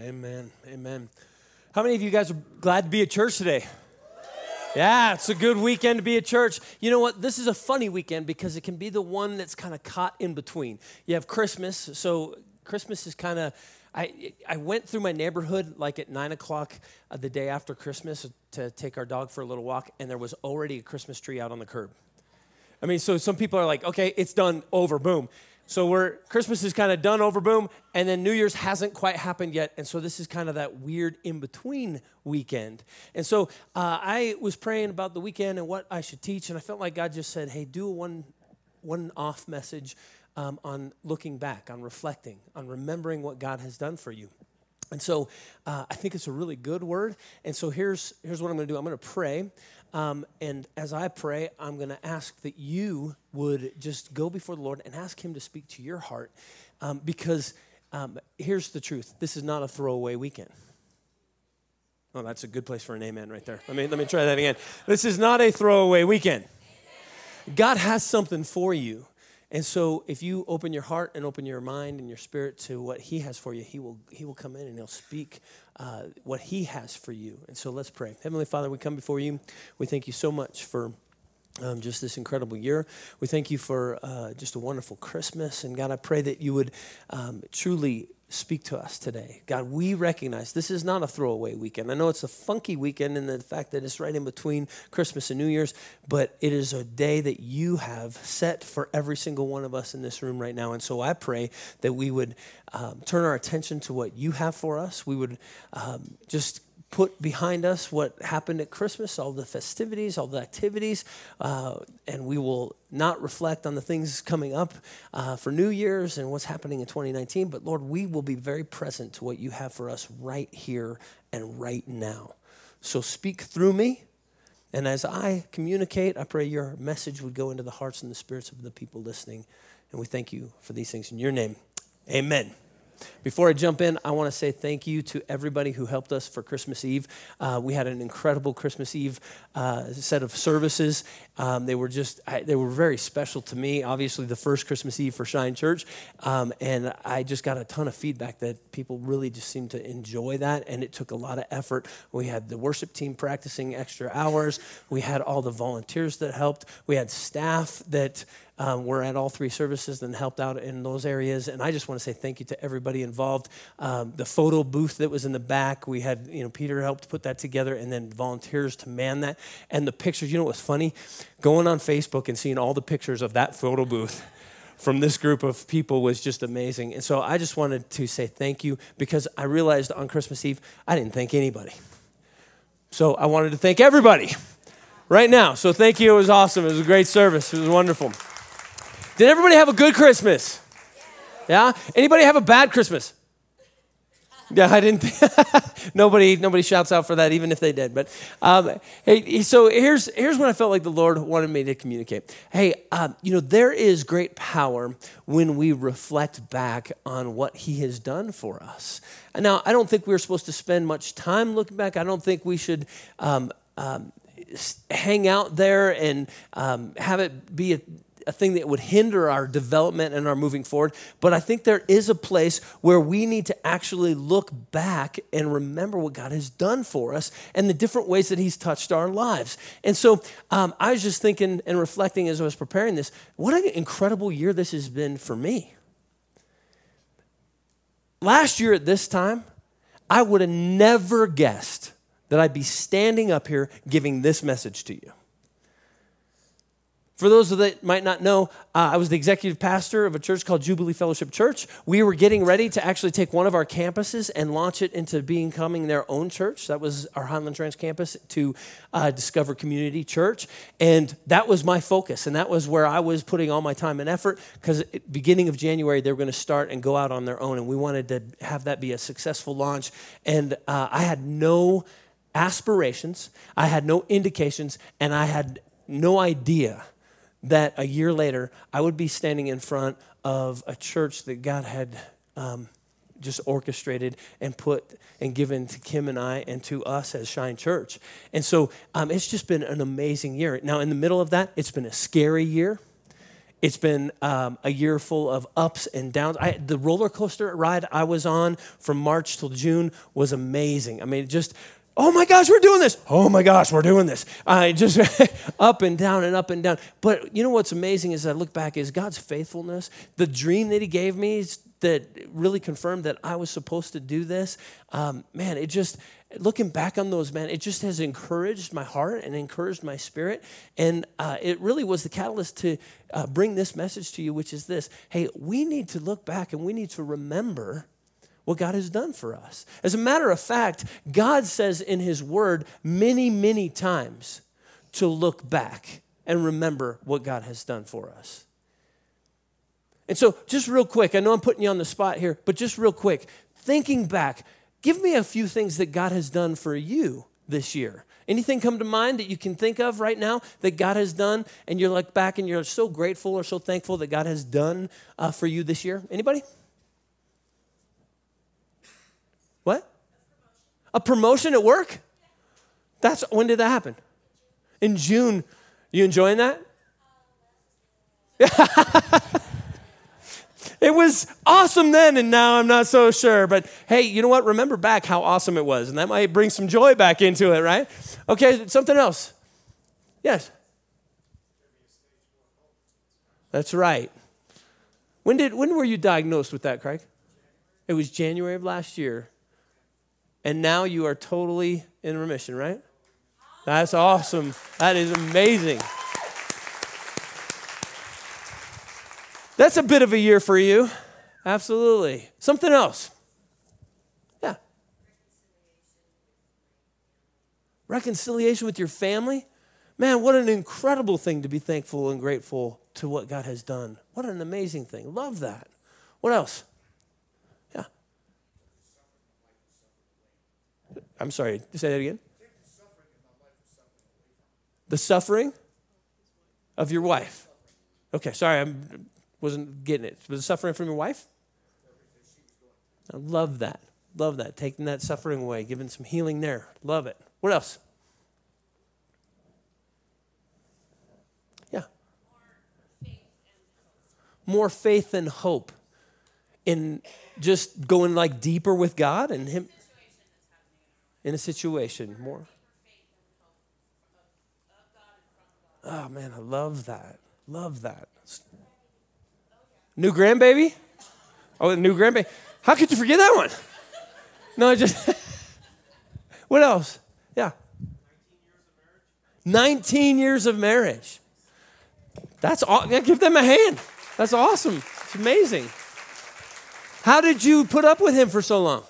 Amen. Amen. How many of you guys are glad to be at church today? Yeah, it's a good weekend to be at church. You know what? This is a funny weekend because it can be the one that's kind of caught in between. You have Christmas, so Christmas is kind of. I, I went through my neighborhood like at nine o'clock uh, the day after Christmas to take our dog for a little walk, and there was already a Christmas tree out on the curb. I mean, so some people are like, okay, it's done, over, boom. So we're Christmas is kind of done over boom, and then New Year's hasn't quite happened yet, and so this is kind of that weird in between weekend. And so uh, I was praying about the weekend and what I should teach, and I felt like God just said, "Hey, do a one one off message um, on looking back, on reflecting, on remembering what God has done for you." And so uh, I think it's a really good word. And so here's here's what I'm going to do. I'm going to pray. Um, and as I pray, I'm going to ask that you would just go before the Lord and ask Him to speak to your heart. Um, because um, here's the truth this is not a throwaway weekend. Oh, that's a good place for an amen right there. Let me, let me try that again. This is not a throwaway weekend. God has something for you. And so if you open your heart and open your mind and your spirit to what he has for you, he will, he will come in and he'll speak uh, what he has for you. And so let's pray. Heavenly Father, we come before you. We thank you so much for um, just this incredible year. We thank you for uh, just a wonderful Christmas. And God, I pray that you would um, truly speak to us today. God, we recognize this is not a throwaway weekend. I know it's a funky weekend in the fact that it's right in between Christmas and New Year's, but it is a day that you have set for every single one of us in this room right now. And so I pray that we would um, turn our attention to what you have for us. We would um, just put behind us what happened at Christmas, all the festivities, all the activities, uh, and we will not reflect on the things coming up uh, for New Year's and what's happening in 2019. But Lord, we will be very present to what you have for us right here and right now. So speak through me. And as I communicate, I pray your message would go into the hearts and the spirits of the people listening. And we thank you for these things in your name. Amen. Before I jump in, I want to say thank you to everybody who helped us for Christmas Eve. Uh, we had an incredible Christmas Eve uh, set of services. Um, they were just, I, they were very special to me. Obviously, the first Christmas Eve for Shine Church. Um, and I just got a ton of feedback that people really just seemed to enjoy that. And it took a lot of effort. We had the worship team practicing extra hours, we had all the volunteers that helped, we had staff that um, were at all three services and helped out in those areas. And I just want to say thank you to everybody involved. Um, the photo booth that was in the back, we had, you know, Peter helped put that together and then volunteers to man that. And the pictures, you know what was funny? Going on Facebook and seeing all the pictures of that photo booth from this group of people was just amazing. And so I just wanted to say thank you because I realized on Christmas Eve, I didn't thank anybody. So I wanted to thank everybody right now. So thank you. It was awesome. It was a great service. It was wonderful. Did everybody have a good Christmas? Yeah? Anybody have a bad Christmas? Yeah, I didn't. nobody, nobody shouts out for that, even if they did. But um, hey, so here's here's what I felt like the Lord wanted me to communicate. Hey, um, you know, there is great power when we reflect back on what He has done for us. And now, I don't think we're supposed to spend much time looking back. I don't think we should. Um, um hang out there and um, have it be a a thing that would hinder our development and our moving forward. But I think there is a place where we need to actually look back and remember what God has done for us and the different ways that He's touched our lives. And so um, I was just thinking and reflecting as I was preparing this what an incredible year this has been for me. Last year at this time, I would have never guessed that I'd be standing up here giving this message to you. For those that might not know, uh, I was the executive pastor of a church called Jubilee Fellowship Church. We were getting ready to actually take one of our campuses and launch it into becoming their own church. That was our Highland Ranch campus to uh, Discover Community Church. And that was my focus. And that was where I was putting all my time and effort because beginning of January, they were going to start and go out on their own. And we wanted to have that be a successful launch. And uh, I had no aspirations, I had no indications, and I had no idea that a year later I would be standing in front of a church that God had um, just orchestrated and put and given to Kim and I and to us as Shine Church. And so um, it's just been an amazing year. Now, in the middle of that, it's been a scary year. It's been um, a year full of ups and downs. I, the roller coaster ride I was on from March till June was amazing. I mean, just oh my gosh, we're doing this. Oh my gosh, we're doing this. I just up and down and up and down. But you know what's amazing is I look back is God's faithfulness. The dream that He gave me that really confirmed that I was supposed to do this. Um, man, it just looking back on those, man, it just has encouraged my heart and encouraged my spirit. And uh, it really was the catalyst to uh, bring this message to you, which is this hey, we need to look back and we need to remember what God has done for us. As a matter of fact, God says in His Word many, many times to look back and remember what God has done for us. And so, just real quick, I know I'm putting you on the spot here, but just real quick, thinking back, give me a few things that God has done for you this year. Anything come to mind that you can think of right now that God has done, and you're look back and you're so grateful or so thankful that God has done uh, for you this year? Anybody? What? A promotion at work? That's when did that happen? In June. You enjoying that? it was awesome then, and now I'm not so sure. But hey, you know what? Remember back how awesome it was, and that might bring some joy back into it, right? Okay, something else. Yes. That's right. When did when were you diagnosed with that, Craig? It was January of last year and now you are totally in remission, right? That's awesome. That is amazing. That's a bit of a year for you. Absolutely. Something else. Yeah. Reconciliation with your family. Man, what an incredible thing to be thankful and grateful to what God has done. What an amazing thing. Love that. What else? I'm sorry, say that again. The suffering of your wife. Okay, sorry, I wasn't getting it. Was the suffering from your wife? I love that. Love that. Taking that suffering away, giving some healing there. Love it. What else? Yeah. More faith and hope in just going like deeper with God and Him in a situation more. Oh man, I love that. Love that. New grandbaby? Oh, new grandbaby. How could you forget that one? No, I just. what else? Yeah. 19 years of marriage. That's all. Yeah, give them a hand. That's awesome. It's amazing. How did you put up with him for so long?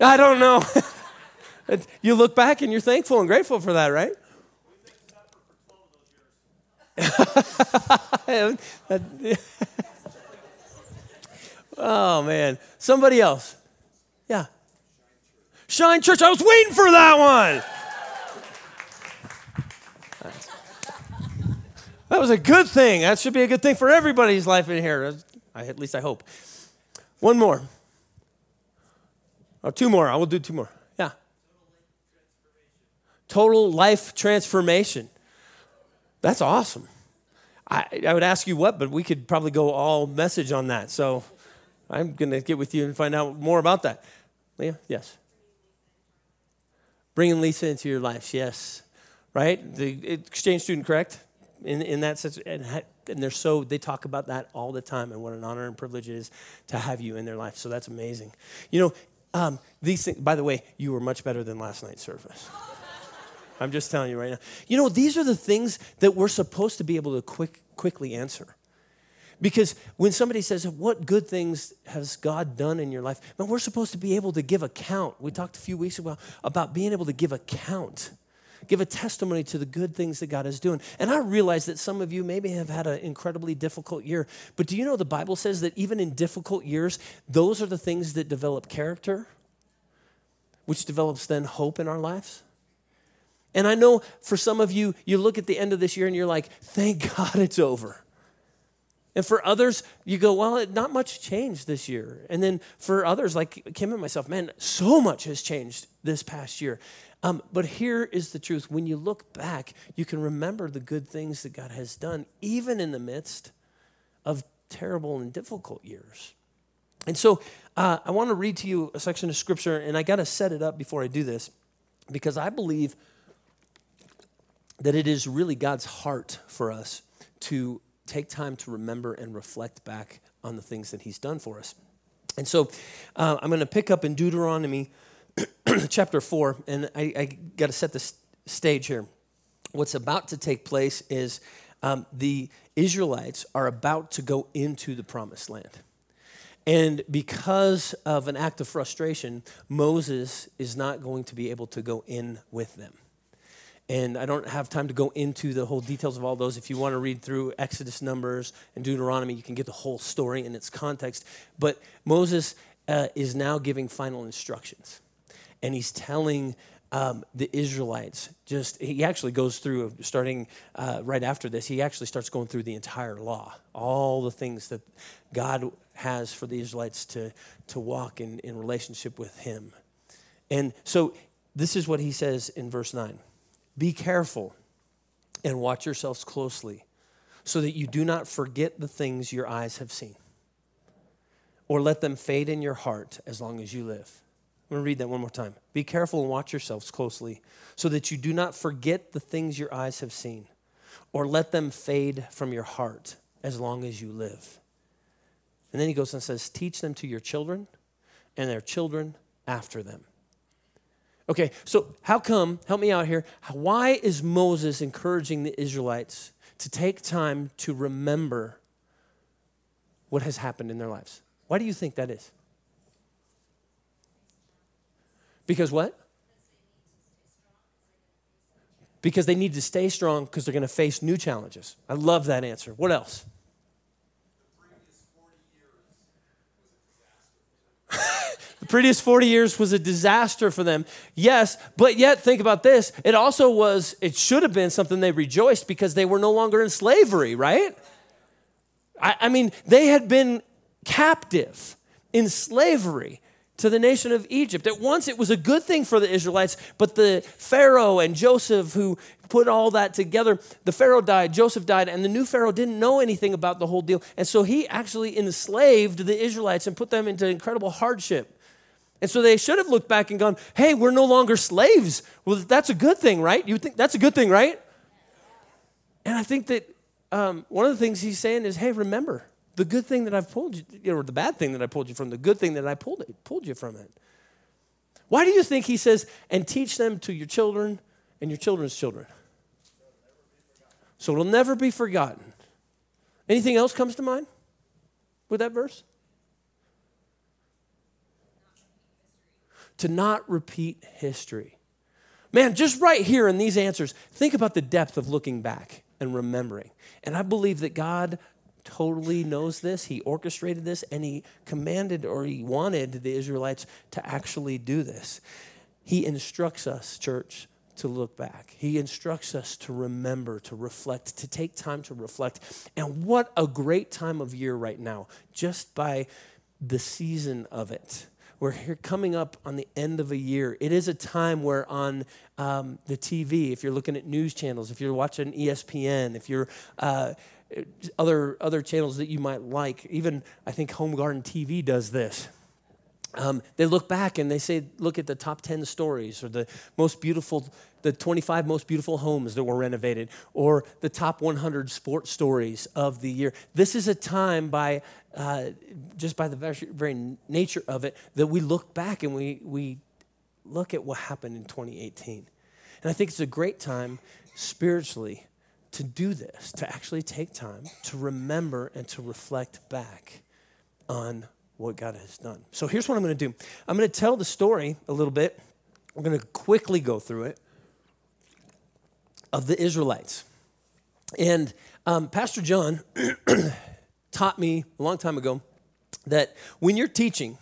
I don't know. you look back and you're thankful and grateful for that, right? oh, man. Somebody else. Yeah. Shine Church. I was waiting for that one. That was a good thing. That should be a good thing for everybody's life in here. at least I hope. One more. Oh, two more. I will do two more. Yeah. Total life transformation. That's awesome. I, I would ask you what, but we could probably go all message on that. So I'm going to get with you and find out more about that. Leah? Yes. Bringing Lisa into your life, yes. Right? The exchange student, correct? In, in that sense, and, and they're so, they talk about that all the time and what an honor and privilege it is to have you in their life. So that's amazing. You know, um, these things, by the way, you were much better than last night's service. I'm just telling you right now. You know, these are the things that we're supposed to be able to quick, quickly answer. Because when somebody says, What good things has God done in your life? Man, we're supposed to be able to give account. We talked a few weeks ago about being able to give account give a testimony to the good things that God is doing. And I realize that some of you maybe have had an incredibly difficult year, but do you know the Bible says that even in difficult years, those are the things that develop character, which develops then hope in our lives? And I know for some of you, you look at the end of this year and you're like, thank God it's over. And for others, you go, well, not much changed this year. And then for others, like Kim and myself, man, so much has changed this past year. Um, but here is the truth when you look back, you can remember the good things that God has done, even in the midst of terrible and difficult years. And so uh, I want to read to you a section of scripture, and I got to set it up before I do this because I believe that it is really God's heart for us to take time to remember and reflect back on the things that He's done for us. And so uh, I'm going to pick up in Deuteronomy chapter 4, and I, I got to set the stage here. What's about to take place is um, the Israelites are about to go into the promised land. And because of an act of frustration, Moses is not going to be able to go in with them. And I don't have time to go into the whole details of all those. If you want to read through Exodus, Numbers, and Deuteronomy, you can get the whole story in its context. But Moses uh, is now giving final instructions. And he's telling um, the Israelites, just, he actually goes through, starting uh, right after this, he actually starts going through the entire law, all the things that God has for the Israelites to, to walk in, in relationship with him. And so this is what he says in verse 9 Be careful and watch yourselves closely so that you do not forget the things your eyes have seen or let them fade in your heart as long as you live. I'm going to read that one more time. Be careful and watch yourselves closely so that you do not forget the things your eyes have seen or let them fade from your heart as long as you live. And then he goes and says, Teach them to your children and their children after them. Okay, so how come, help me out here, why is Moses encouraging the Israelites to take time to remember what has happened in their lives? Why do you think that is? Because what? Because they need to stay strong because they're going to face new challenges. I love that answer. What else? the previous 40 years was a disaster for them. Yes, but yet think about this. It also was, it should have been something they rejoiced because they were no longer in slavery, right? I, I mean, they had been captive in slavery to the nation of Egypt. At once it was a good thing for the Israelites, but the Pharaoh and Joseph, who put all that together, the Pharaoh died, Joseph died, and the new Pharaoh didn't know anything about the whole deal. And so he actually enslaved the Israelites and put them into incredible hardship. And so they should have looked back and gone, hey, we're no longer slaves. Well, that's a good thing, right? You think that's a good thing, right? And I think that um, one of the things he's saying is, hey, remember, the good thing that I've pulled you, or the bad thing that I pulled you from, the good thing that I pulled, it, pulled you from it. Why do you think he says, and teach them to your children and your children's children? So it'll never be forgotten. Anything else comes to mind with that verse? To not repeat history. Man, just right here in these answers, think about the depth of looking back and remembering. And I believe that God totally knows this. He orchestrated this and he commanded or he wanted the Israelites to actually do this. He instructs us, church, to look back. He instructs us to remember, to reflect, to take time to reflect. And what a great time of year right now, just by the season of it. We're here coming up on the end of a year. It is a time where on um, the TV, if you're looking at news channels, if you're watching ESPN, if you're uh, other other channels that you might like. Even I think Home Garden TV does this. Um, they look back and they say, look at the top 10 stories or the most beautiful, the 25 most beautiful homes that were renovated or the top 100 sports stories of the year. This is a time by, uh, just by the very, nature of it, that we look back and we, we look at what happened in 2018. And I think it's a great time spiritually to do this, to actually take time to remember and to reflect back on what God has done. So here's what I'm going to do I'm going to tell the story a little bit. We're going to quickly go through it of the Israelites. And um, Pastor John taught me a long time ago that when you're teaching,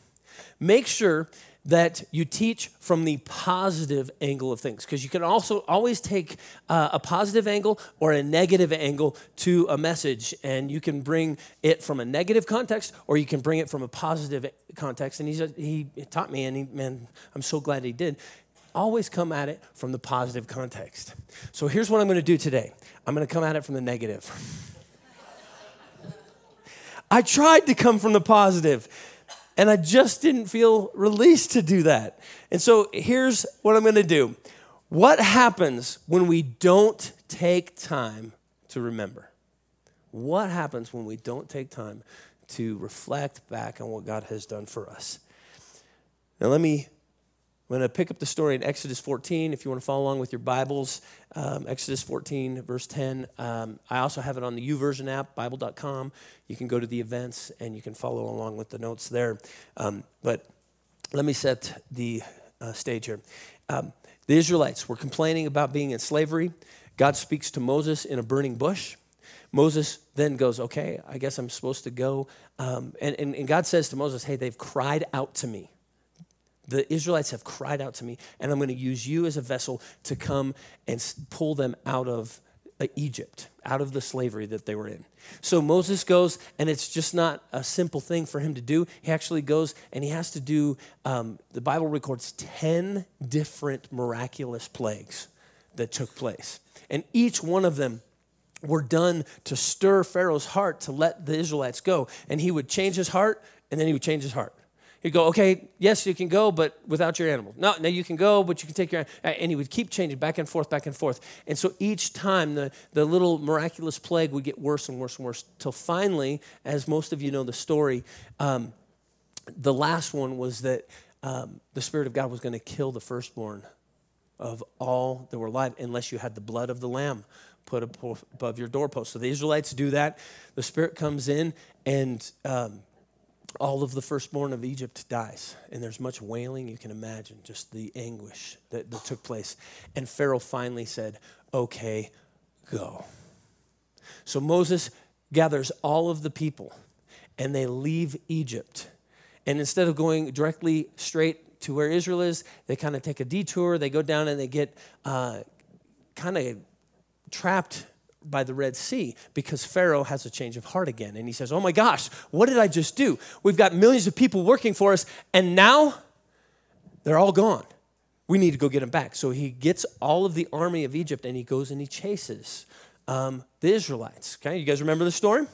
make sure that you teach from the positive angle of things. Because you can also always take uh, a positive angle or a negative angle to a message and you can bring it from a negative context or you can bring it from a positive context. And he's, he taught me and he, man i'm so glad he did. Always come at it from the positive context. So here's what I'm going to do today. I'm going to come at it from the negative. I tried to come from the positive, and I just didn't feel released to do that. And so here's what I'm going to do What happens when we don't take time to remember? What happens when we don't take time to reflect back on what God has done for us? Now, let me I'm going to pick up the story in Exodus 14 if you want to follow along with your Bibles. Um, Exodus 14, verse 10. Um, I also have it on the YouVersion app, Bible.com. You can go to the events and you can follow along with the notes there. Um, but let me set the uh, stage here. Um, the Israelites were complaining about being in slavery. God speaks to Moses in a burning bush. Moses then goes, Okay, I guess I'm supposed to go. Um, and, and, and God says to Moses, Hey, they've cried out to me the Israelites have cried out to me, and I'm going to use you as a vessel to come and pull them out of uh, Egypt, out of the slavery that they were in. So Moses goes, and it's just not a simple thing for him to do. He actually goes and he has to do, um, the Bible records 10 different miraculous plagues that took place. And each one of them were done to stir Pharaoh's heart to let the Israelites go. And he would change his heart, and then he would change his heart. He'd go, okay, yes, you can go, but without your animal. No, no, you can go, but you can take your And he would keep changing back and forth, back and forth. And so each time the, the little miraculous plague would get worse and worse and worse till finally, as most of you know the story, um, the last one was that um, the Spirit of God was going to kill the firstborn of all that were alive unless you had the blood of the lamb put above your doorpost. So the Israelites do that. The Spirit comes in and um, all of the firstborn of Egypt dies. And there's much wailing you can imagine, just the anguish that, that took place. And Pharaoh finally said, Okay, go. So Moses gathers all of the people and they leave Egypt. And instead of going directly straight to where Israel is, they kind of take a detour. They go down and they get uh, kind of trapped by the Red Sea because Pharaoh has a change of heart again. And he says, Oh my gosh, what did I just do? We've got millions of people working for us, and now they're all gone. We need to go get them back. So he gets all of the army of Egypt and he goes and he chases um, the Israelites. Okay, you guys remember the story?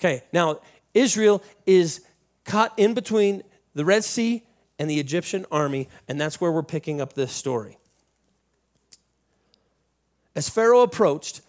Okay, now Israel is caught in between the Red Sea and the Egyptian army, and that's where we're picking up this story. As Pharaoh approached,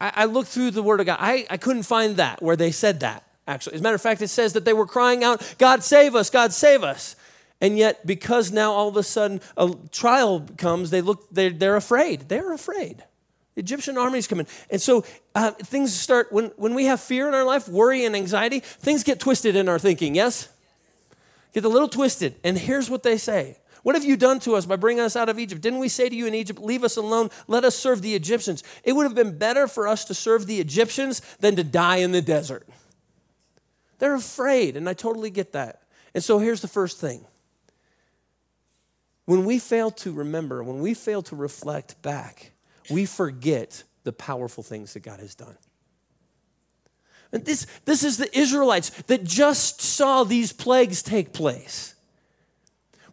I, I looked through the Word of God. I, I couldn't find that where they said that, actually. As a matter of fact, it says that they were crying out, God save us, God save us. And yet, because now all of a sudden a trial comes, they look, they're, they're afraid. They're afraid. The Egyptian armies come in. And so uh, things start, when, when we have fear in our life, worry and anxiety, things get twisted in our thinking, yes? Get a little twisted. And here's what they say what have you done to us by bringing us out of Egypt? Didn't we say to you in Egypt, Leave us alone, let us serve the Egyptians? It would have been better for us to serve the Egyptians than to die in the desert. They're afraid, and I totally get that. And so here's the first thing when we fail to remember, when we fail to reflect back, we forget the powerful things that God has done. And this, this is the Israelites that just saw these plagues take place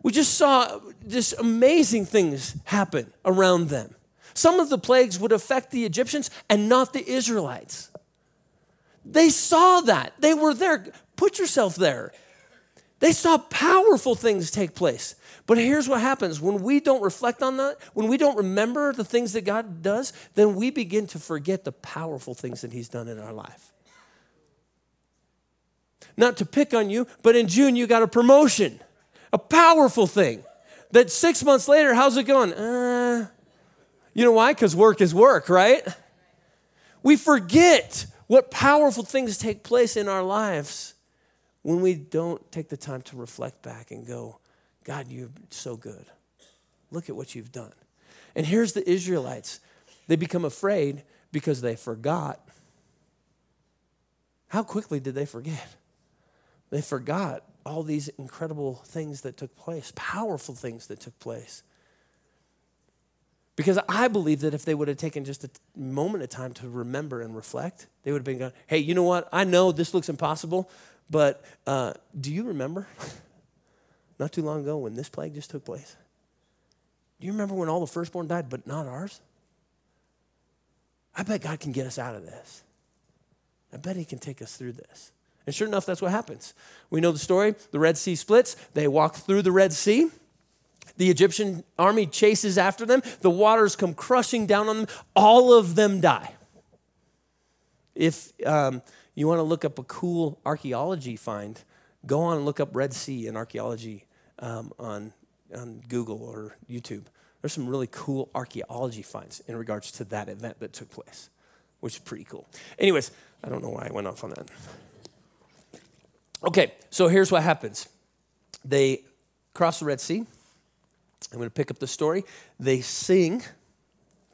we just saw just amazing things happen around them. Some of the plagues would affect the Egyptians and not the Israelites. They saw that. They were there. Put yourself there. They saw powerful things take place. But here's what happens when we don't reflect on that, when we don't remember the things that God does, then we begin to forget the powerful things that He's done in our life. Not to pick on you, but in June you got a promotion a powerful thing. That six months later, how's it going? Uh, you know why? Because work is work, right? We forget what powerful things take place in our lives when we don't take the time to reflect back and go, God, you're so good. Look at what you've done. And here's the Israelites they become afraid because they forgot. How quickly did they forget? They forgot all these incredible things that took place, powerful things that took place. Because I believe that if they would have taken just a moment of time to remember and reflect, they would have been going, hey, you know what? I know this looks impossible, but uh, do you remember not too long ago when this plague just took place? Do you remember when all the firstborn died, but not ours? I bet God can get us out of this. I bet He can take us through this. And sure enough, that's what happens. We know the story. The Red Sea splits. They walk through the Red Sea. The Egyptian army chases after them. The waters come crushing down on them. All of them die. If um, you want to look up a cool archaeology find, go on and look up Red Sea and archaeology um, on, on Google or YouTube. There's some really cool archaeology finds in regards to that event that took place, which is pretty cool. Anyways, I don't know why I went off on that. Okay, so here's what happens they cross the Red Sea. I'm going to pick up the story. They sing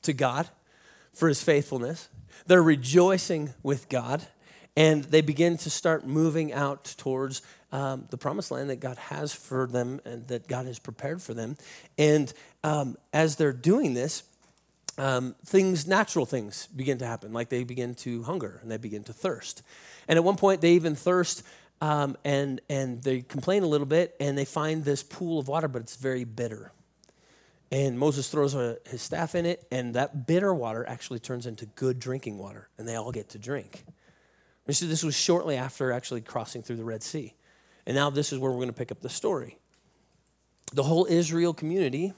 to God for his faithfulness. They're rejoicing with God, and they begin to start moving out towards um, the promised land that God has for them and that God has prepared for them. And um, as they're doing this, um, things, natural things, begin to happen. Like they begin to hunger and they begin to thirst. And at one point, they even thirst um, and and they complain a little bit, and they find this pool of water, but it's very bitter. And Moses throws a, his staff in it, and that bitter water actually turns into good drinking water, and they all get to drink. This was shortly after actually crossing through the Red Sea. And now this is where we're going to pick up the story. The whole Israel community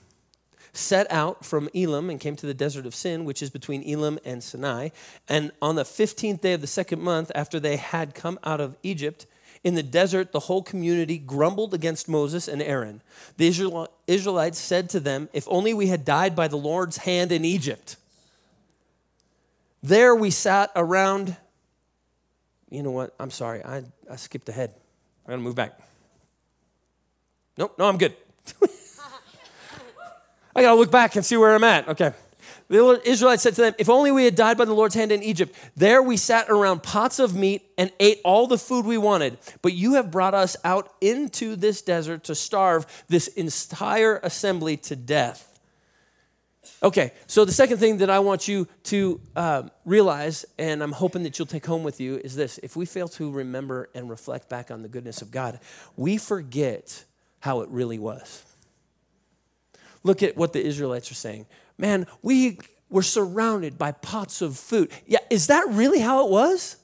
set out from Elim and came to the desert of Sin, which is between Elim and Sinai. And on the 15th day of the second month, after they had come out of Egypt, in the desert, the whole community grumbled against Moses and Aaron. The Israelites said to them, If only we had died by the Lord's hand in Egypt. There we sat around. You know what? I'm sorry. I, I skipped ahead. I gotta move back. Nope, no, I'm good. I gotta look back and see where I'm at. Okay. The Israelites said to them, If only we had died by the Lord's hand in Egypt. There we sat around pots of meat and ate all the food we wanted. But you have brought us out into this desert to starve this entire assembly to death. Okay, so the second thing that I want you to uh, realize, and I'm hoping that you'll take home with you, is this. If we fail to remember and reflect back on the goodness of God, we forget how it really was. Look at what the Israelites are saying man, we were surrounded by pots of food. Yeah, is that really how it was?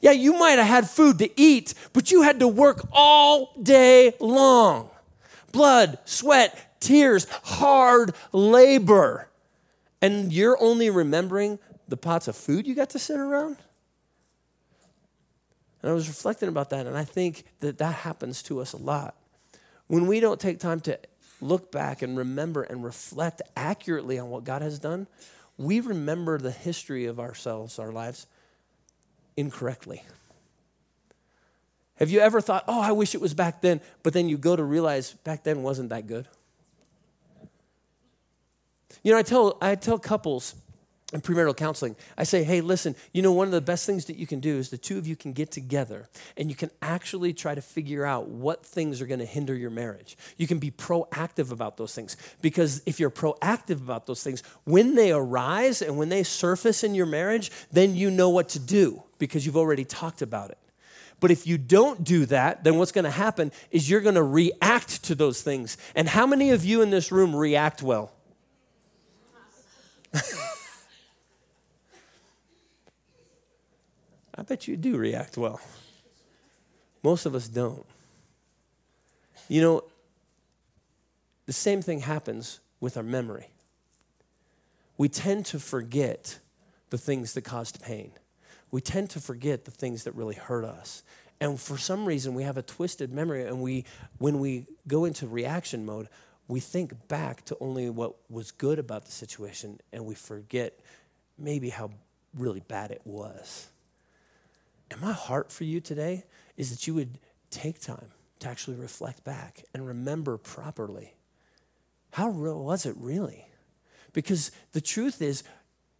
Yeah, you might have had food to eat, but you had to work all day long. Blood, sweat, tears, hard labor. And you're only remembering the pots of food you got to sit around? And I was reflecting about that, and I think that that happens to us a lot. When we don't take time to look back and remember and reflect accurately on what God has done, we remember the history of ourselves, our lives, incorrectly. Have you ever thought, oh, I wish it was back then, but then you go to realize back then wasn't that good? You know, I tell, I tell couples, in premarital counseling, I say, hey, listen, you know, one of the best things that you can do is the two of you can get together and you can actually try to figure out what things are going to hinder your marriage. You can be proactive about those things because if you're proactive about those things, when they arise and when they surface in your marriage, then you know what to do because you've already talked about it. But if you don't do that, then what's going to happen is you're going to react to those things. And how many of you in this room react well? I bet you do react well. Most of us don't. You know, the same thing happens with our memory. We tend to forget the things that caused pain. We tend to forget the things that really hurt us. And for some reason, we have a twisted memory, and we, when we go into reaction mode, we think back to only what was good about the situation, and we forget maybe how really bad it was. And my heart for you today is that you would take time to actually reflect back and remember properly. How real was it really? Because the truth is,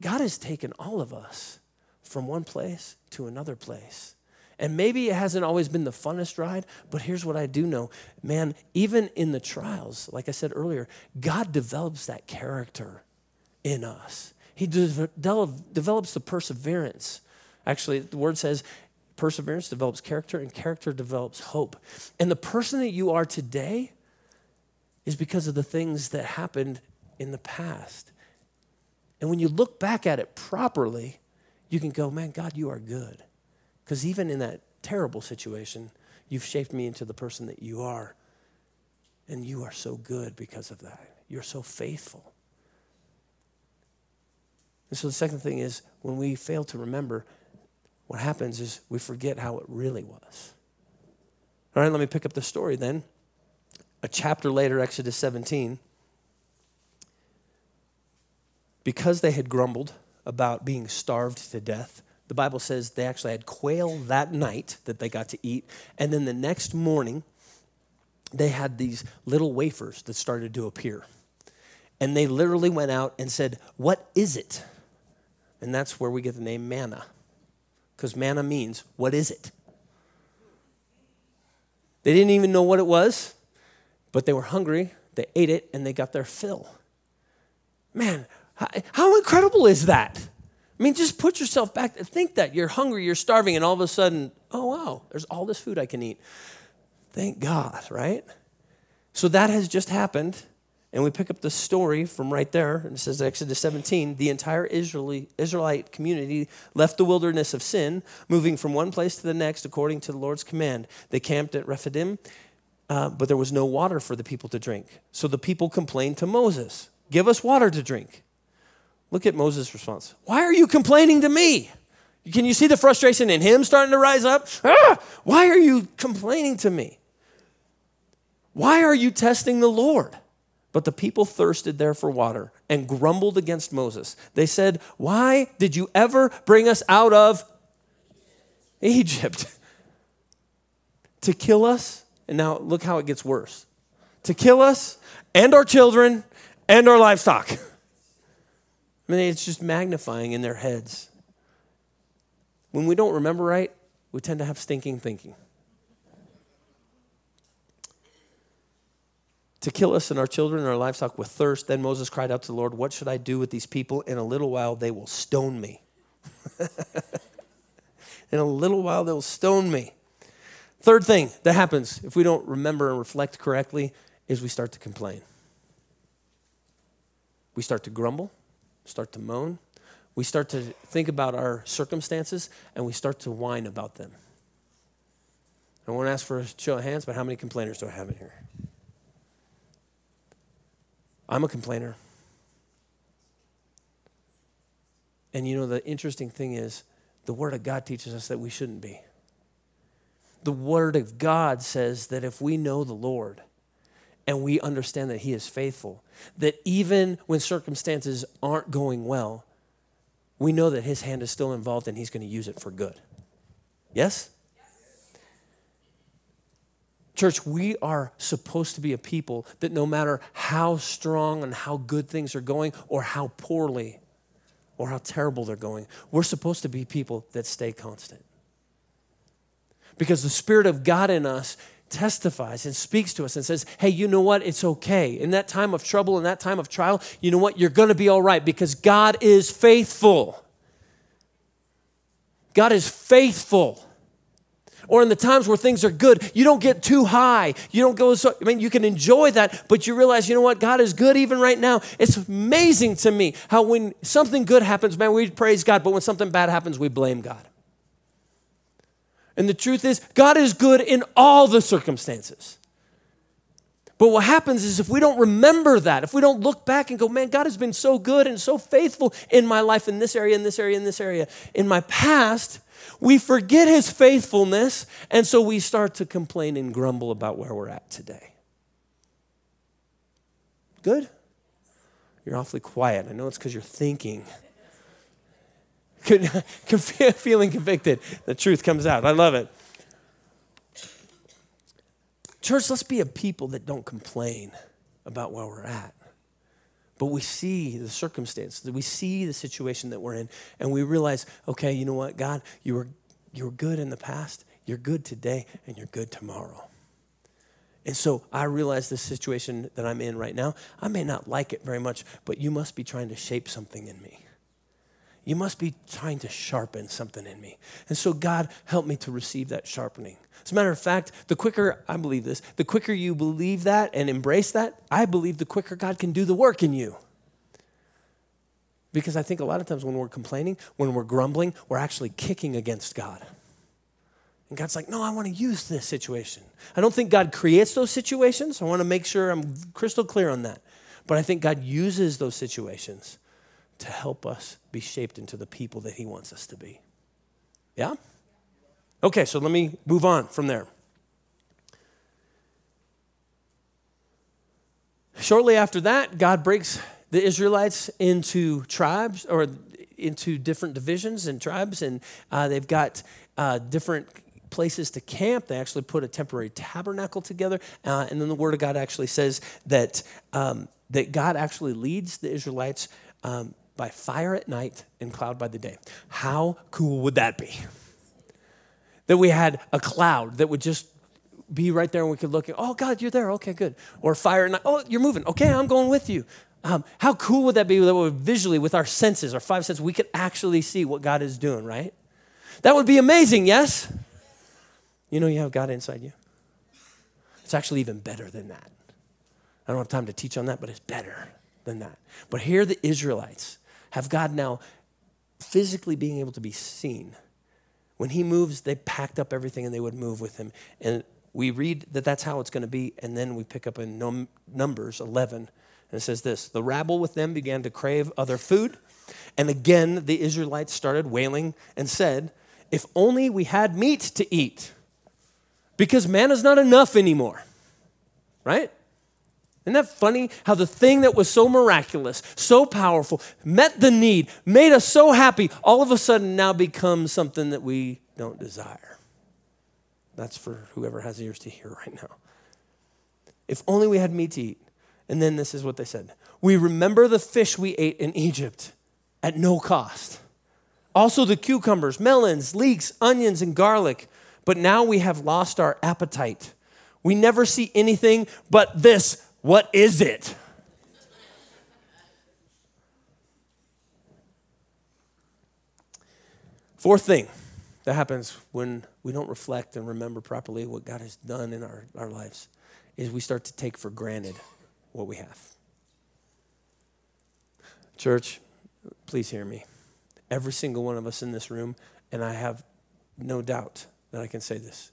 God has taken all of us from one place to another place. And maybe it hasn't always been the funnest ride, but here's what I do know man, even in the trials, like I said earlier, God develops that character in us. He de- develops the perseverance. Actually, the word says perseverance develops character, and character develops hope. And the person that you are today is because of the things that happened in the past. And when you look back at it properly, you can go, man, God, you are good. Because even in that terrible situation, you've shaped me into the person that you are. And you are so good because of that. You're so faithful. And so the second thing is when we fail to remember, what happens is we forget how it really was. All right, let me pick up the story then. A chapter later, Exodus 17. Because they had grumbled about being starved to death, the Bible says they actually had quail that night that they got to eat. And then the next morning, they had these little wafers that started to appear. And they literally went out and said, What is it? And that's where we get the name manna. Because manna means, What is it? They didn't even know what it was, but they were hungry. They ate it and they got their fill. Man, how incredible is that? I mean, just put yourself back. To think that you're hungry, you're starving, and all of a sudden, oh, wow, there's all this food I can eat. Thank God, right? So that has just happened. And we pick up the story from right there. And it says, Exodus 17, the entire Israelite community left the wilderness of sin, moving from one place to the next according to the Lord's command. They camped at Rephidim, uh, but there was no water for the people to drink. So the people complained to Moses, Give us water to drink. Look at Moses' response. Why are you complaining to me? Can you see the frustration in him starting to rise up? Ah, why are you complaining to me? Why are you testing the Lord? But the people thirsted there for water and grumbled against Moses. They said, Why did you ever bring us out of Egypt? to kill us? And now look how it gets worse. To kill us and our children and our livestock. I mean, it's just magnifying in their heads. When we don't remember right, we tend to have stinking thinking. To kill us and our children and our livestock with thirst, then Moses cried out to the Lord, What should I do with these people? In a little while, they will stone me. in a little while, they'll stone me. Third thing that happens if we don't remember and reflect correctly is we start to complain. We start to grumble start to moan. We start to think about our circumstances and we start to whine about them. I won't ask for a show of hands, but how many complainers do I have in here? I'm a complainer. And you know, the interesting thing is, the Word of God teaches us that we shouldn't be. The Word of God says that if we know the Lord, and we understand that He is faithful. That even when circumstances aren't going well, we know that His hand is still involved and He's going to use it for good. Yes? Church, we are supposed to be a people that no matter how strong and how good things are going, or how poorly or how terrible they're going, we're supposed to be people that stay constant. Because the Spirit of God in us testifies and speaks to us and says, hey, you know what? It's okay. In that time of trouble, in that time of trial, you know what? You're going to be all right because God is faithful. God is faithful. Or in the times where things are good, you don't get too high. You don't go so, I mean, you can enjoy that, but you realize, you know what? God is good even right now. It's amazing to me how when something good happens, man, we praise God, but when something bad happens, we blame God. And the truth is, God is good in all the circumstances. But what happens is if we don't remember that, if we don't look back and go, man, God has been so good and so faithful in my life, in this area, in this area, in this area, in my past, we forget his faithfulness. And so we start to complain and grumble about where we're at today. Good? You're awfully quiet. I know it's because you're thinking. feeling convicted. The truth comes out. I love it. Church, let's be a people that don't complain about where we're at. But we see the circumstance, we see the situation that we're in, and we realize, okay, you know what, God, you were, you were good in the past, you're good today, and you're good tomorrow. And so I realize this situation that I'm in right now, I may not like it very much, but you must be trying to shape something in me. You must be trying to sharpen something in me. And so, God, help me to receive that sharpening. As a matter of fact, the quicker, I believe this, the quicker you believe that and embrace that, I believe the quicker God can do the work in you. Because I think a lot of times when we're complaining, when we're grumbling, we're actually kicking against God. And God's like, no, I want to use this situation. I don't think God creates those situations. I want to make sure I'm crystal clear on that. But I think God uses those situations to help us be shaped into the people that He wants us to be. Yeah? Okay, so let me move on from there. Shortly after that, God breaks the Israelites into tribes or into different divisions and tribes, and uh, they've got uh, different places to camp. They actually put a temporary tabernacle together, uh, and then the Word of God actually says that um, that God actually leads the Israelites um, by fire at night and cloud by the day. How cool would that be? that we had a cloud that would just be right there and we could look at, oh, God, you're there. Okay, good. Or fire, and oh, you're moving. Okay, I'm going with you. Um, how cool would that be that we visually, with our senses, our five senses, we could actually see what God is doing, right? That would be amazing, yes? You know, you have God inside you. It's actually even better than that. I don't have time to teach on that, but it's better than that. But here, the Israelites have God now physically being able to be seen when he moves, they packed up everything and they would move with him. And we read that that's how it's going to be. And then we pick up in num- Numbers 11. And it says this The rabble with them began to crave other food. And again, the Israelites started wailing and said, If only we had meat to eat, because man is not enough anymore. Right? Isn't that funny how the thing that was so miraculous, so powerful, met the need, made us so happy, all of a sudden now becomes something that we don't desire? That's for whoever has ears to hear right now. If only we had meat to eat. And then this is what they said We remember the fish we ate in Egypt at no cost. Also, the cucumbers, melons, leeks, onions, and garlic. But now we have lost our appetite. We never see anything but this what is it? Fourth thing that happens when we don't reflect and remember properly what God has done in our, our lives is we start to take for granted what we have. Church, please hear me. Every single one of us in this room, and I have no doubt that I can say this,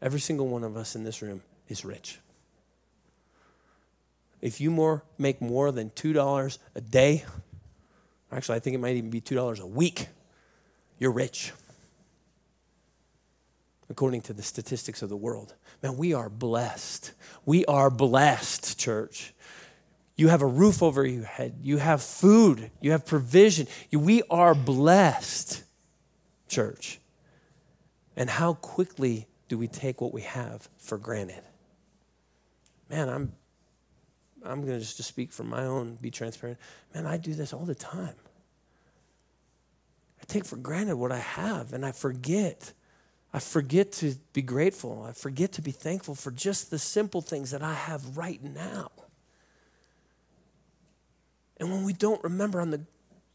every single one of us in this room is rich if you more make more than $2 a day, actually, I think it might even be $2 a week, you're rich. According to the statistics of the world. Man, we are blessed. We are blessed, church. You have a roof over your head. You have food. You have provision. We are blessed, church. And how quickly do we take what we have for granted? Man, I'm I'm going to just speak from my own, be transparent. Man, I do this all the time. I take for granted what I have and I forget. I forget to be grateful. I forget to be thankful for just the simple things that I have right now. And when we don't remember on the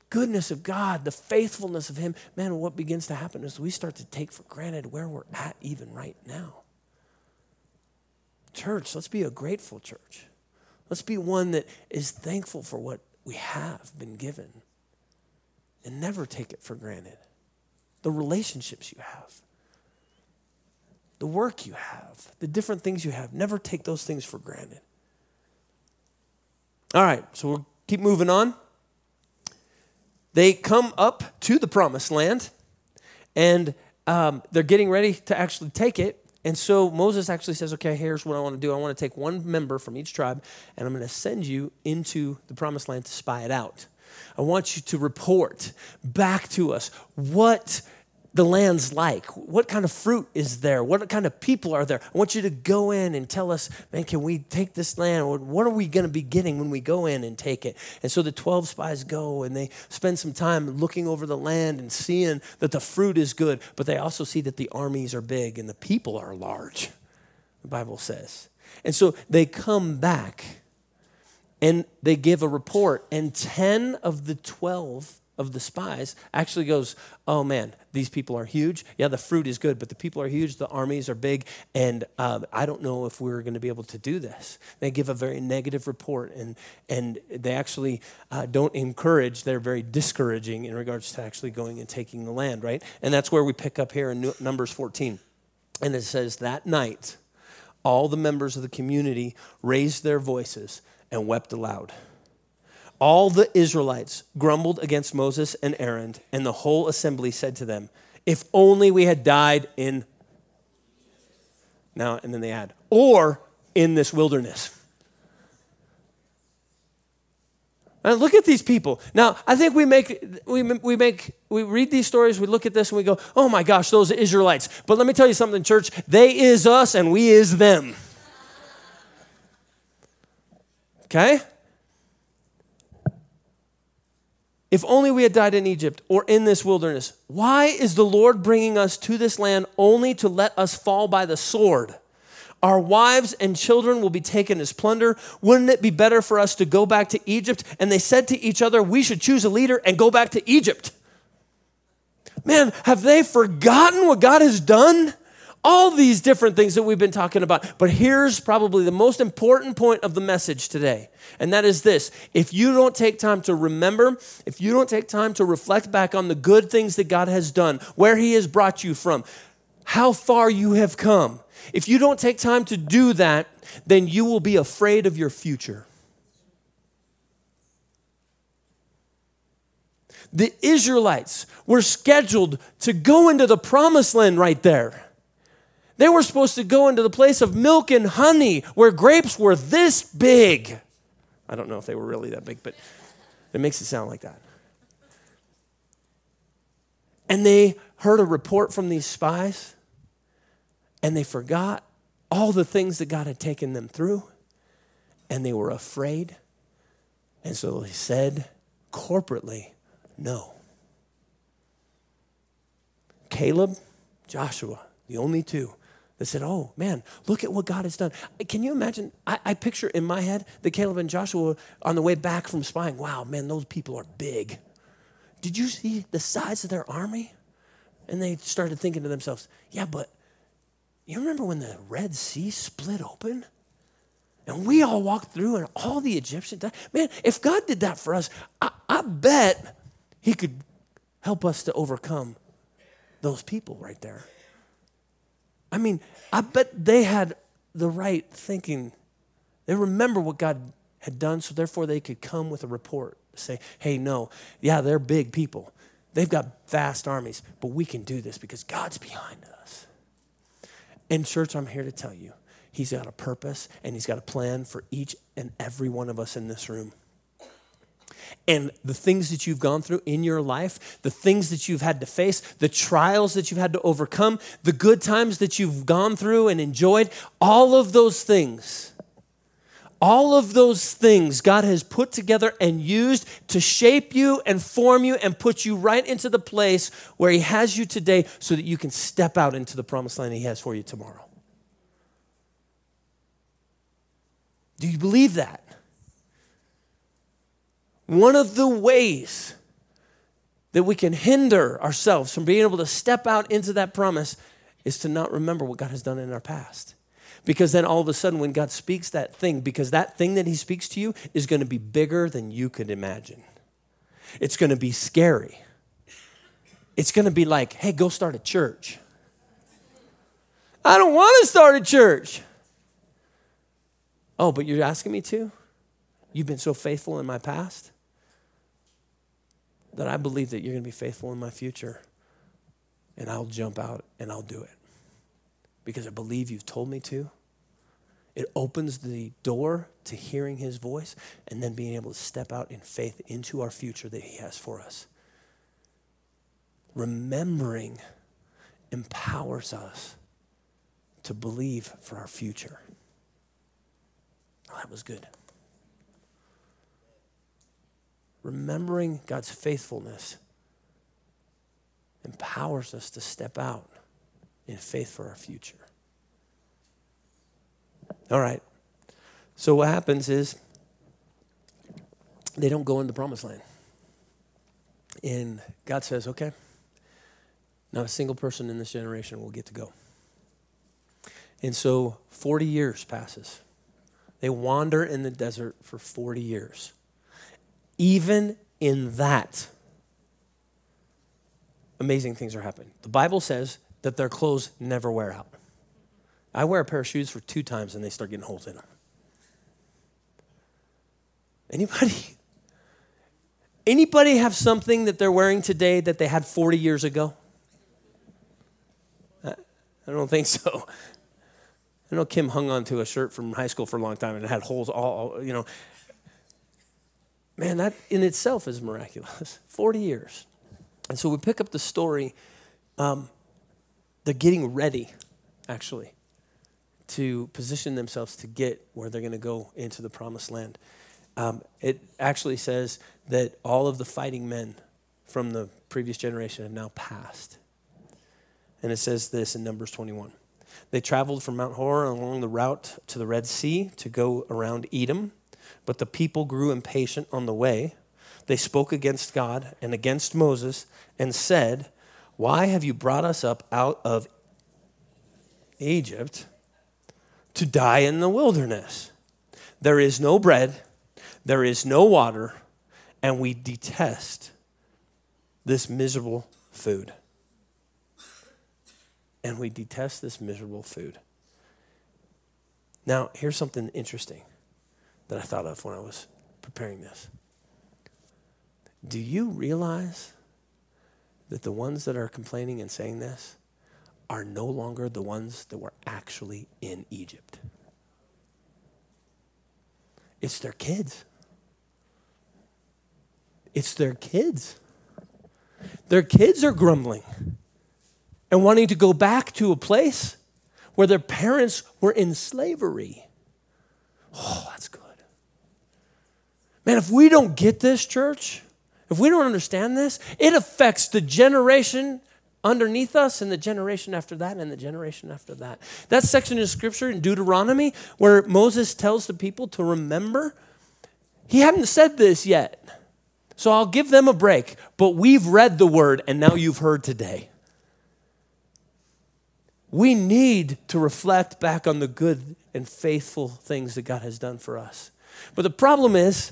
goodness of God, the faithfulness of Him, man, what begins to happen is we start to take for granted where we're at even right now. Church, let's be a grateful church. Let's be one that is thankful for what we have been given and never take it for granted. The relationships you have, the work you have, the different things you have, never take those things for granted. All right, so we'll keep moving on. They come up to the promised land and um, they're getting ready to actually take it. And so Moses actually says, okay, here's what I want to do. I want to take one member from each tribe, and I'm going to send you into the promised land to spy it out. I want you to report back to us what the land's like. What kind of fruit is there? What kind of people are there? I want you to go in and tell us, man, can we take this land? What are we going to be getting when we go in and take it? And so the 12 spies go and they spend some time looking over the land and seeing that the fruit is good, but they also see that the armies are big and the people are large, the Bible says. And so they come back and they give a report, and 10 of the 12 of the spies actually goes, Oh man, these people are huge. Yeah, the fruit is good, but the people are huge, the armies are big, and uh, I don't know if we're going to be able to do this. They give a very negative report, and, and they actually uh, don't encourage, they're very discouraging in regards to actually going and taking the land, right? And that's where we pick up here in Numbers 14. And it says, That night, all the members of the community raised their voices and wept aloud all the Israelites grumbled against Moses and Aaron, and the whole assembly said to them, If only we had died in. Now, and then they add, or in this wilderness. Look at these people. Now, I think we make, we, we make, we read these stories, we look at this and we go, oh my gosh, those Israelites. But let me tell you something, church. They is us and we is them. Okay? If only we had died in Egypt or in this wilderness. Why is the Lord bringing us to this land only to let us fall by the sword? Our wives and children will be taken as plunder. Wouldn't it be better for us to go back to Egypt? And they said to each other, We should choose a leader and go back to Egypt. Man, have they forgotten what God has done? All these different things that we've been talking about. But here's probably the most important point of the message today, and that is this if you don't take time to remember, if you don't take time to reflect back on the good things that God has done, where He has brought you from, how far you have come, if you don't take time to do that, then you will be afraid of your future. The Israelites were scheduled to go into the promised land right there. They were supposed to go into the place of milk and honey where grapes were this big. I don't know if they were really that big, but it makes it sound like that. And they heard a report from these spies and they forgot all the things that God had taken them through and they were afraid. And so they said corporately, no. Caleb, Joshua, the only two that said, Oh man, look at what God has done. Can you imagine? I, I, picture in my head that Caleb and Joshua on the way back from spying. Wow, man, those people are big. Did you see the size of their army? And they started thinking to themselves, Yeah, but you remember when the Red Sea split open? And we all walked through, and all the Egyptians died. Man, if God did that for us, I, I bet He could help us to overcome those people right there. I mean, I bet they had the right thinking. They remember what God had done, so therefore they could come with a report. Say, hey, no, yeah, they're big people. They've got vast armies, but we can do this because God's behind us. And, church, I'm here to tell you, He's got a purpose and He's got a plan for each and every one of us in this room and the things that you've gone through in your life, the things that you've had to face, the trials that you've had to overcome, the good times that you've gone through and enjoyed, all of those things, all of those things God has put together and used to shape you and form you and put you right into the place where He has you today so that you can step out into the promised land He has for you tomorrow. Do you believe that? One of the ways that we can hinder ourselves from being able to step out into that promise is to not remember what God has done in our past. Because then all of a sudden, when God speaks that thing, because that thing that He speaks to you is going to be bigger than you could imagine, it's going to be scary. It's going to be like, hey, go start a church. I don't want to start a church. Oh, but you're asking me to? You've been so faithful in my past that I believe that you're going to be faithful in my future. And I'll jump out and I'll do it because I believe you've told me to. It opens the door to hearing his voice and then being able to step out in faith into our future that he has for us. Remembering empowers us to believe for our future. Oh, that was good. Remembering God's faithfulness empowers us to step out in faith for our future. All right. So what happens is they don't go into the promised land. And God says, okay, not a single person in this generation will get to go. And so 40 years passes. They wander in the desert for 40 years. Even in that, amazing things are happening. The Bible says that their clothes never wear out. I wear a pair of shoes for two times and they start getting holes in them. Anybody? Anybody have something that they're wearing today that they had 40 years ago? I don't think so. I know Kim hung on to a shirt from high school for a long time and it had holes all you know. Man, that in itself is miraculous. 40 years. And so we pick up the story. Um, they're getting ready, actually, to position themselves to get where they're going to go into the promised land. Um, it actually says that all of the fighting men from the previous generation have now passed. And it says this in Numbers 21. They traveled from Mount Hor along the route to the Red Sea to go around Edom, but the people grew impatient on the way. They spoke against God and against Moses and said, Why have you brought us up out of Egypt to die in the wilderness? There is no bread, there is no water, and we detest this miserable food and we detest this miserable food. Now, here's something interesting that I thought of when I was preparing this. Do you realize that the ones that are complaining and saying this are no longer the ones that were actually in Egypt? It's their kids. It's their kids. Their kids are grumbling and wanting to go back to a place where their parents were in slavery. Oh, that's good. Man, if we don't get this, church, if we don't understand this, it affects the generation underneath us and the generation after that and the generation after that. That section of scripture in Deuteronomy where Moses tells the people to remember, he hadn't said this yet. So I'll give them a break. But we've read the word and now you've heard today. We need to reflect back on the good and faithful things that God has done for us. But the problem is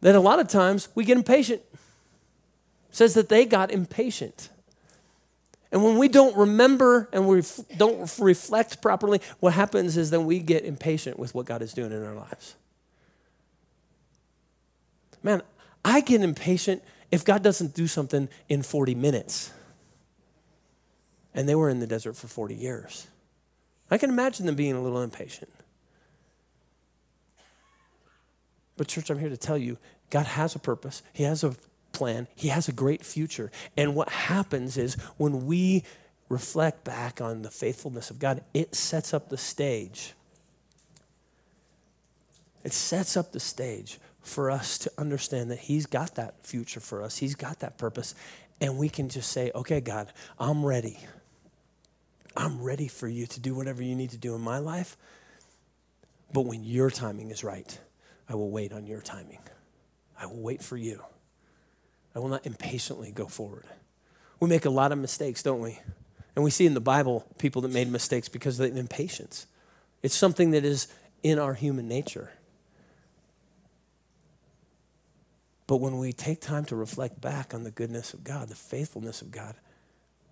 that a lot of times we get impatient. It says that they got impatient. And when we don't remember and we don't reflect properly, what happens is then we get impatient with what God is doing in our lives. Man, I get impatient if God doesn't do something in 40 minutes and they were in the desert for 40 years. I can imagine them being a little impatient. But, church, I'm here to tell you God has a purpose, He has a plan, He has a great future. And what happens is when we reflect back on the faithfulness of God, it sets up the stage. It sets up the stage for us to understand that He's got that future for us, He's got that purpose. And we can just say, okay, God, I'm ready. I'm ready for you to do whatever you need to do in my life. But when your timing is right, I will wait on your timing. I will wait for you. I will not impatiently go forward. We make a lot of mistakes, don't we? And we see in the Bible people that made mistakes because of impatience. It's something that is in our human nature. But when we take time to reflect back on the goodness of God, the faithfulness of God,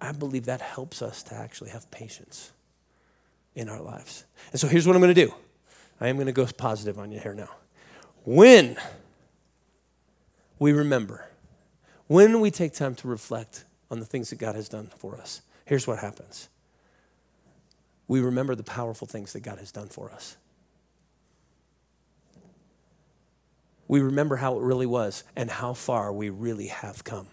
I believe that helps us to actually have patience in our lives. And so here's what I'm going to do I am going to go positive on you here now. When we remember, when we take time to reflect on the things that God has done for us, here's what happens. We remember the powerful things that God has done for us. We remember how it really was and how far we really have come.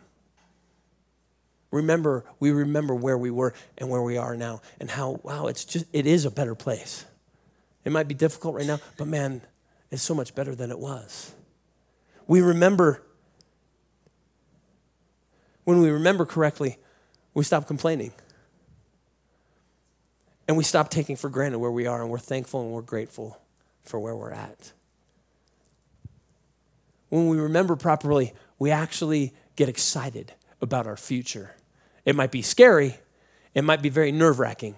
Remember we remember where we were and where we are now and how wow it's just it is a better place. It might be difficult right now but man it's so much better than it was. We remember when we remember correctly we stop complaining. And we stop taking for granted where we are and we're thankful and we're grateful for where we're at. When we remember properly we actually get excited about our future. It might be scary, it might be very nerve wracking,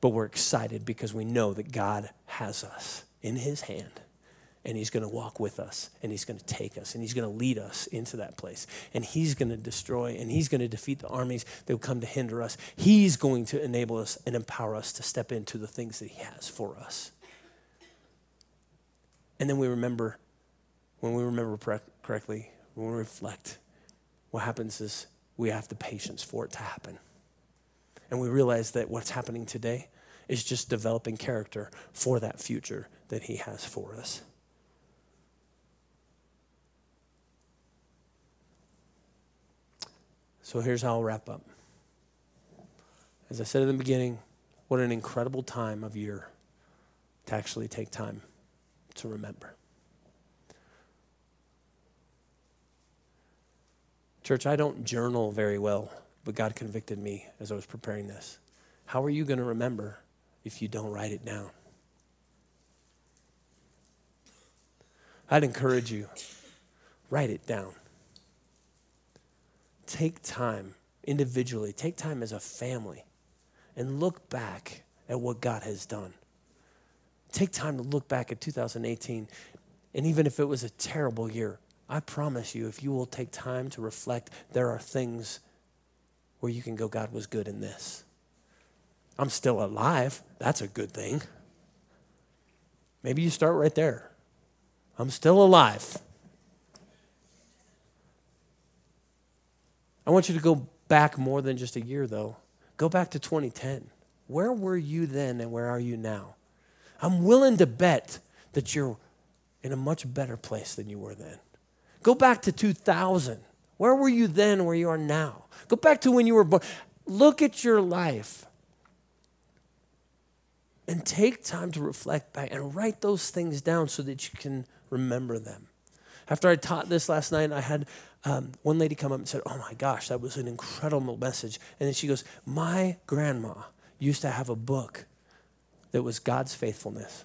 but we're excited because we know that God has us in His hand and He's going to walk with us and He's going to take us and He's going to lead us into that place. And He's going to destroy and He's going to defeat the armies that will come to hinder us. He's going to enable us and empower us to step into the things that He has for us. And then we remember, when we remember correctly, when we reflect, what happens is we have the patience for it to happen. And we realize that what's happening today is just developing character for that future that He has for us. So here's how I'll wrap up. As I said in the beginning, what an incredible time of year to actually take time to remember. Church, I don't journal very well, but God convicted me as I was preparing this. How are you going to remember if you don't write it down? I'd encourage you write it down. Take time individually, take time as a family, and look back at what God has done. Take time to look back at 2018, and even if it was a terrible year, I promise you, if you will take time to reflect, there are things where you can go, God was good in this. I'm still alive. That's a good thing. Maybe you start right there. I'm still alive. I want you to go back more than just a year, though. Go back to 2010. Where were you then and where are you now? I'm willing to bet that you're in a much better place than you were then. Go back to 2000. Where were you then where you are now? Go back to when you were born. Look at your life and take time to reflect back and write those things down so that you can remember them. After I taught this last night, I had um, one lady come up and said, Oh my gosh, that was an incredible message. And then she goes, My grandma used to have a book that was God's faithfulness.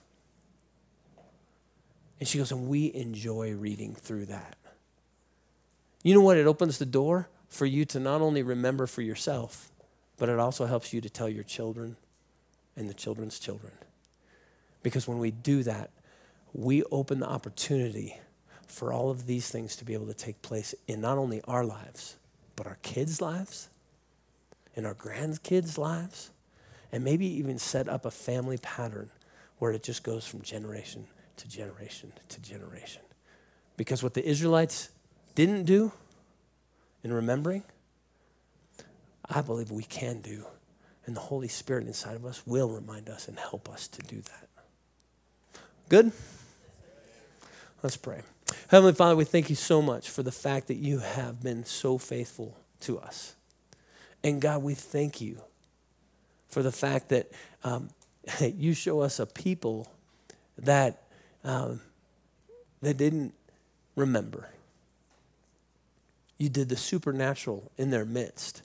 And she goes, And we enjoy reading through that. You know what? It opens the door for you to not only remember for yourself, but it also helps you to tell your children and the children's children. Because when we do that, we open the opportunity for all of these things to be able to take place in not only our lives, but our kids' lives, in our grandkids' lives, and maybe even set up a family pattern where it just goes from generation to generation to generation. Because what the Israelites didn't do in remembering, I believe we can do. And the Holy Spirit inside of us will remind us and help us to do that. Good? Let's pray. Heavenly Father, we thank you so much for the fact that you have been so faithful to us. And God, we thank you for the fact that um, you show us a people that, um, that didn't remember you did the supernatural in their midst.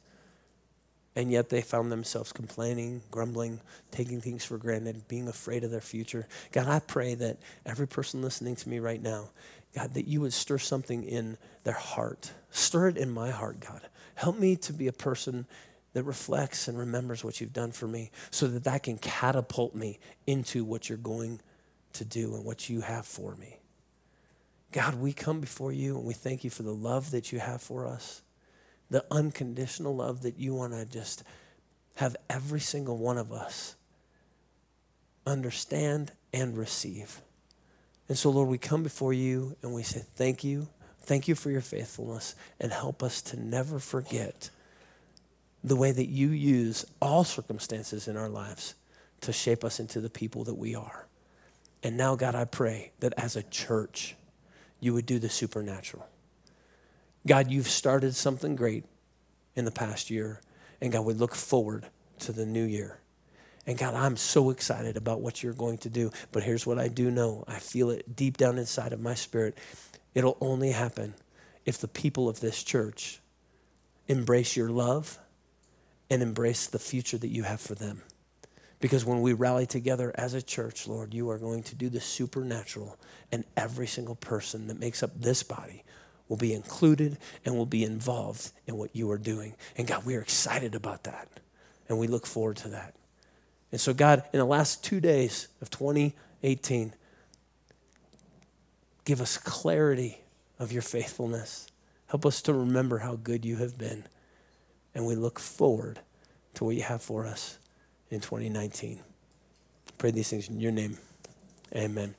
And yet they found themselves complaining, grumbling, taking things for granted, being afraid of their future. God, I pray that every person listening to me right now, God, that you would stir something in their heart. Stir it in my heart, God. Help me to be a person that reflects and remembers what you've done for me so that that can catapult me into what you're going to do and what you have for me. God, we come before you and we thank you for the love that you have for us, the unconditional love that you want to just have every single one of us understand and receive. And so, Lord, we come before you and we say, Thank you. Thank you for your faithfulness and help us to never forget the way that you use all circumstances in our lives to shape us into the people that we are. And now, God, I pray that as a church, you would do the supernatural. God, you've started something great in the past year. And God, we look forward to the new year. And God, I'm so excited about what you're going to do. But here's what I do know I feel it deep down inside of my spirit. It'll only happen if the people of this church embrace your love and embrace the future that you have for them. Because when we rally together as a church, Lord, you are going to do the supernatural, and every single person that makes up this body will be included and will be involved in what you are doing. And God, we are excited about that, and we look forward to that. And so, God, in the last two days of 2018, give us clarity of your faithfulness. Help us to remember how good you have been. And we look forward to what you have for us in 2019. Pray these things in your name. Amen.